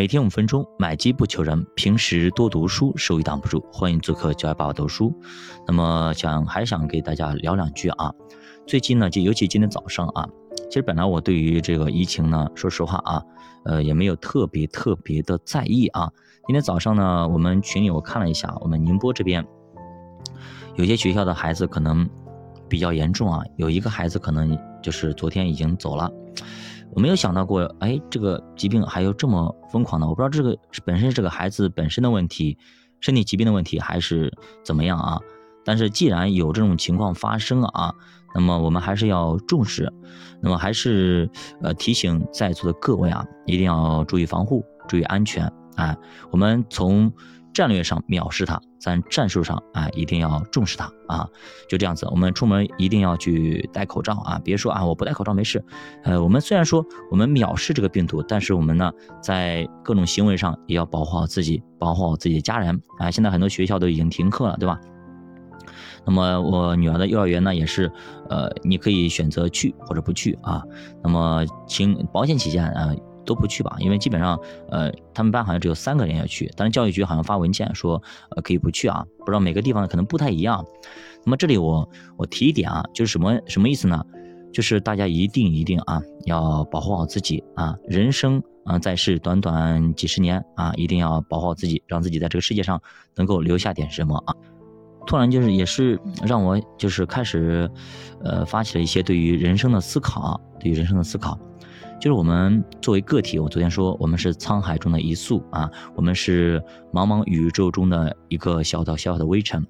每天五分钟，买机不求人，平时多读书，收益挡不住。欢迎做客教育爸爸读书。那么想还想给大家聊两句啊。最近呢，就尤其今天早上啊，其实本来我对于这个疫情呢，说实话啊，呃，也没有特别特别的在意啊。今天早上呢，我们群里我看了一下，我们宁波这边有些学校的孩子可能比较严重啊，有一个孩子可能就是昨天已经走了。我没有想到过，哎，这个疾病还有这么疯狂的，我不知道这个本身是这个孩子本身的问题，身体疾病的问题还是怎么样啊？但是既然有这种情况发生啊，那么我们还是要重视，那么还是呃提醒在座的各位啊，一定要注意防护，注意安全啊。我们从。战略上藐视它，在战术上啊，一定要重视它啊！就这样子，我们出门一定要去戴口罩啊！别说啊，我不戴口罩没事。呃，我们虽然说我们藐视这个病毒，但是我们呢，在各种行为上也要保护好自己，保护好自己的家人啊！现在很多学校都已经停课了，对吧？那么我女儿的幼儿园呢，也是，呃，你可以选择去或者不去啊。那么，请保险起见啊。都不去吧，因为基本上，呃，他们班好像只有三个人要去，但是教育局好像发文件说，呃，可以不去啊。不知道每个地方可能不太一样。那么这里我我提一点啊，就是什么什么意思呢？就是大家一定一定啊，要保护好自己啊，人生啊在世短短几十年啊，一定要保护好自己，让自己在这个世界上能够留下点什么啊。突然就是也是让我就是开始，呃，发起了一些对于人生的思考，对于人生的思考。就是我们作为个体，我昨天说我们是沧海中的一粟啊，我们是茫茫宇宙中的一个小小小小的微尘。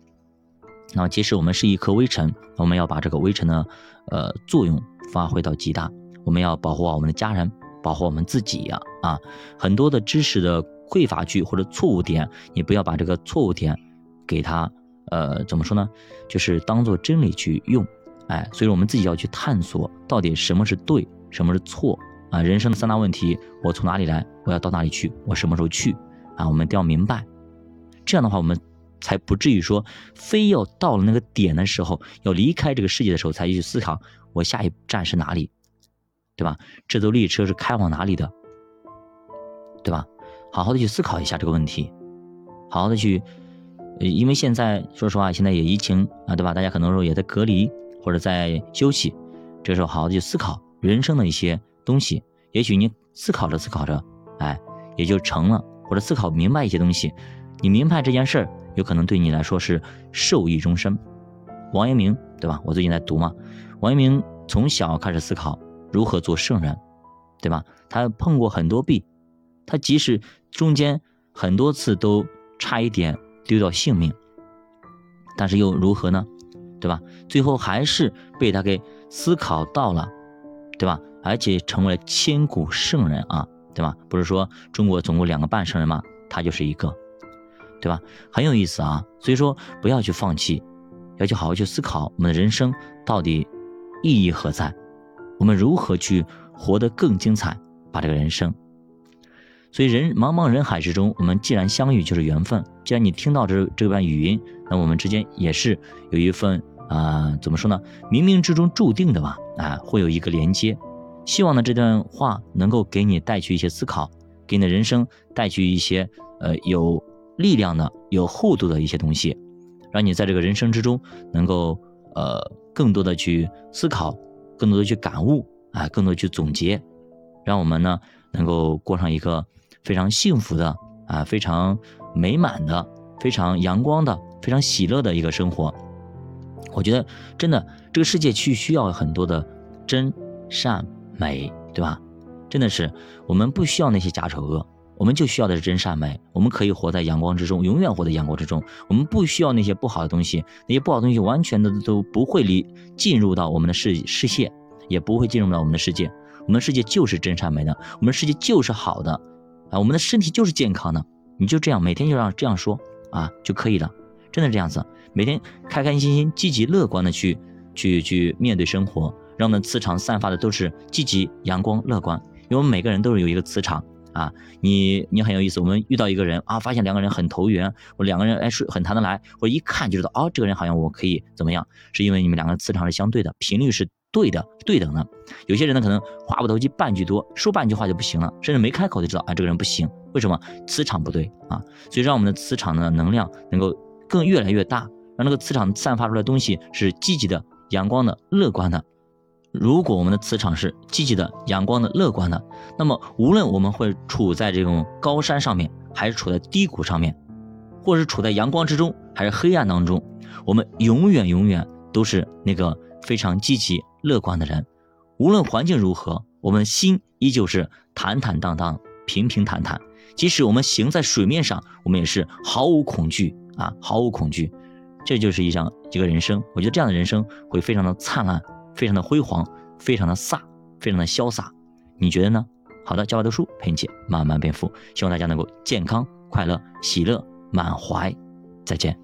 然后，即使我们是一颗微尘，我们要把这个微尘的呃作用发挥到极大。我们要保护好我们的家人，保护我们自己呀啊！很多的知识的匮乏句或者错误点，你不要把这个错误点给它呃怎么说呢？就是当做真理去用。哎，所以我们自己要去探索到底什么是对，什么是错。啊，人生的三大问题，我从哪里来，我要到哪里去，我什么时候去？啊，我们一定要明白，这样的话，我们才不至于说，非要到了那个点的时候，要离开这个世界的时候，才去思考我下一站是哪里，对吧？这艘列车是开往哪里的，对吧？好好的去思考一下这个问题，好好的去，因为现在说实话，现在也疫情啊，对吧？大家可能说也在隔离或者在休息，这时候好好的去思考人生的一些。东西，也许你思考着思考着，哎，也就成了，或者思考明白一些东西，你明白这件事儿，有可能对你来说是受益终身。王阳明，对吧？我最近在读嘛。王阳明从小开始思考如何做圣人，对吧？他碰过很多壁，他即使中间很多次都差一点丢掉性命，但是又如何呢？对吧？最后还是被他给思考到了，对吧？而且成为了千古圣人啊，对吧？不是说中国总共两个半圣人吗？他就是一个，对吧？很有意思啊。所以说不要去放弃，要去好好去思考我们的人生到底意义何在，我们如何去活得更精彩，把这个人生。所以人茫茫人海之中，我们既然相遇就是缘分，既然你听到这这段语音，那我们之间也是有一份啊，怎么说呢？冥冥之中注定的吧，啊，会有一个连接。希望呢这段话能够给你带去一些思考，给你的人生带去一些呃有力量的、有厚度的一些东西，让你在这个人生之中能够呃更多的去思考，更多的去感悟啊，更多的去总结，让我们呢能够过上一个非常幸福的啊、非常美满的、非常阳光的、非常喜乐的一个生活。我觉得真的这个世界去需要很多的真善。美，对吧？真的是，我们不需要那些假丑恶，我们就需要的是真善美。我们可以活在阳光之中，永远活在阳光之中。我们不需要那些不好的东西，那些不好的东西完全的都不会离进入到我们的视视线，也不会进入到我们的世界。我们的世界就是真善美的，我们的世界就是好的，啊，我们的身体就是健康的。你就这样每天就让这样说啊就可以了，真的这样子，每天开开心心、积极乐观的去去去面对生活。让我们的磁场散发的都是积极、阳光、乐观，因为我们每个人都是有一个磁场啊。你你很有意思，我们遇到一个人啊，发现两个人很投缘，或两个人哎是很谈得来，或者一看就知道哦，这个人好像我可以怎么样，是因为你们两个磁场是相对的，频率是对的、对等的。有些人呢，可能话不投机半句多，说半句话就不行了，甚至没开口就知道啊，这个人不行，为什么？磁场不对啊，所以让我们的磁场的能量能够更越来越大，让那个磁场散发出来的东西是积极的、阳光的、乐观的。如果我们的磁场是积极的、阳光的、乐观的，那么无论我们会处在这种高山上面，还是处在低谷上面，或是处在阳光之中，还是黑暗当中，我们永远永远都是那个非常积极乐观的人。无论环境如何，我们心依旧是坦坦荡荡、平平坦坦。即使我们行在水面上，我们也是毫无恐惧啊，毫无恐惧。这就是一张一个人生，我觉得这样的人生会非常的灿烂。非常的辉煌，非常的飒，非常的潇洒，你觉得呢？好的，教外读书陪你一起慢慢变富，希望大家能够健康、快乐、喜乐满怀，再见。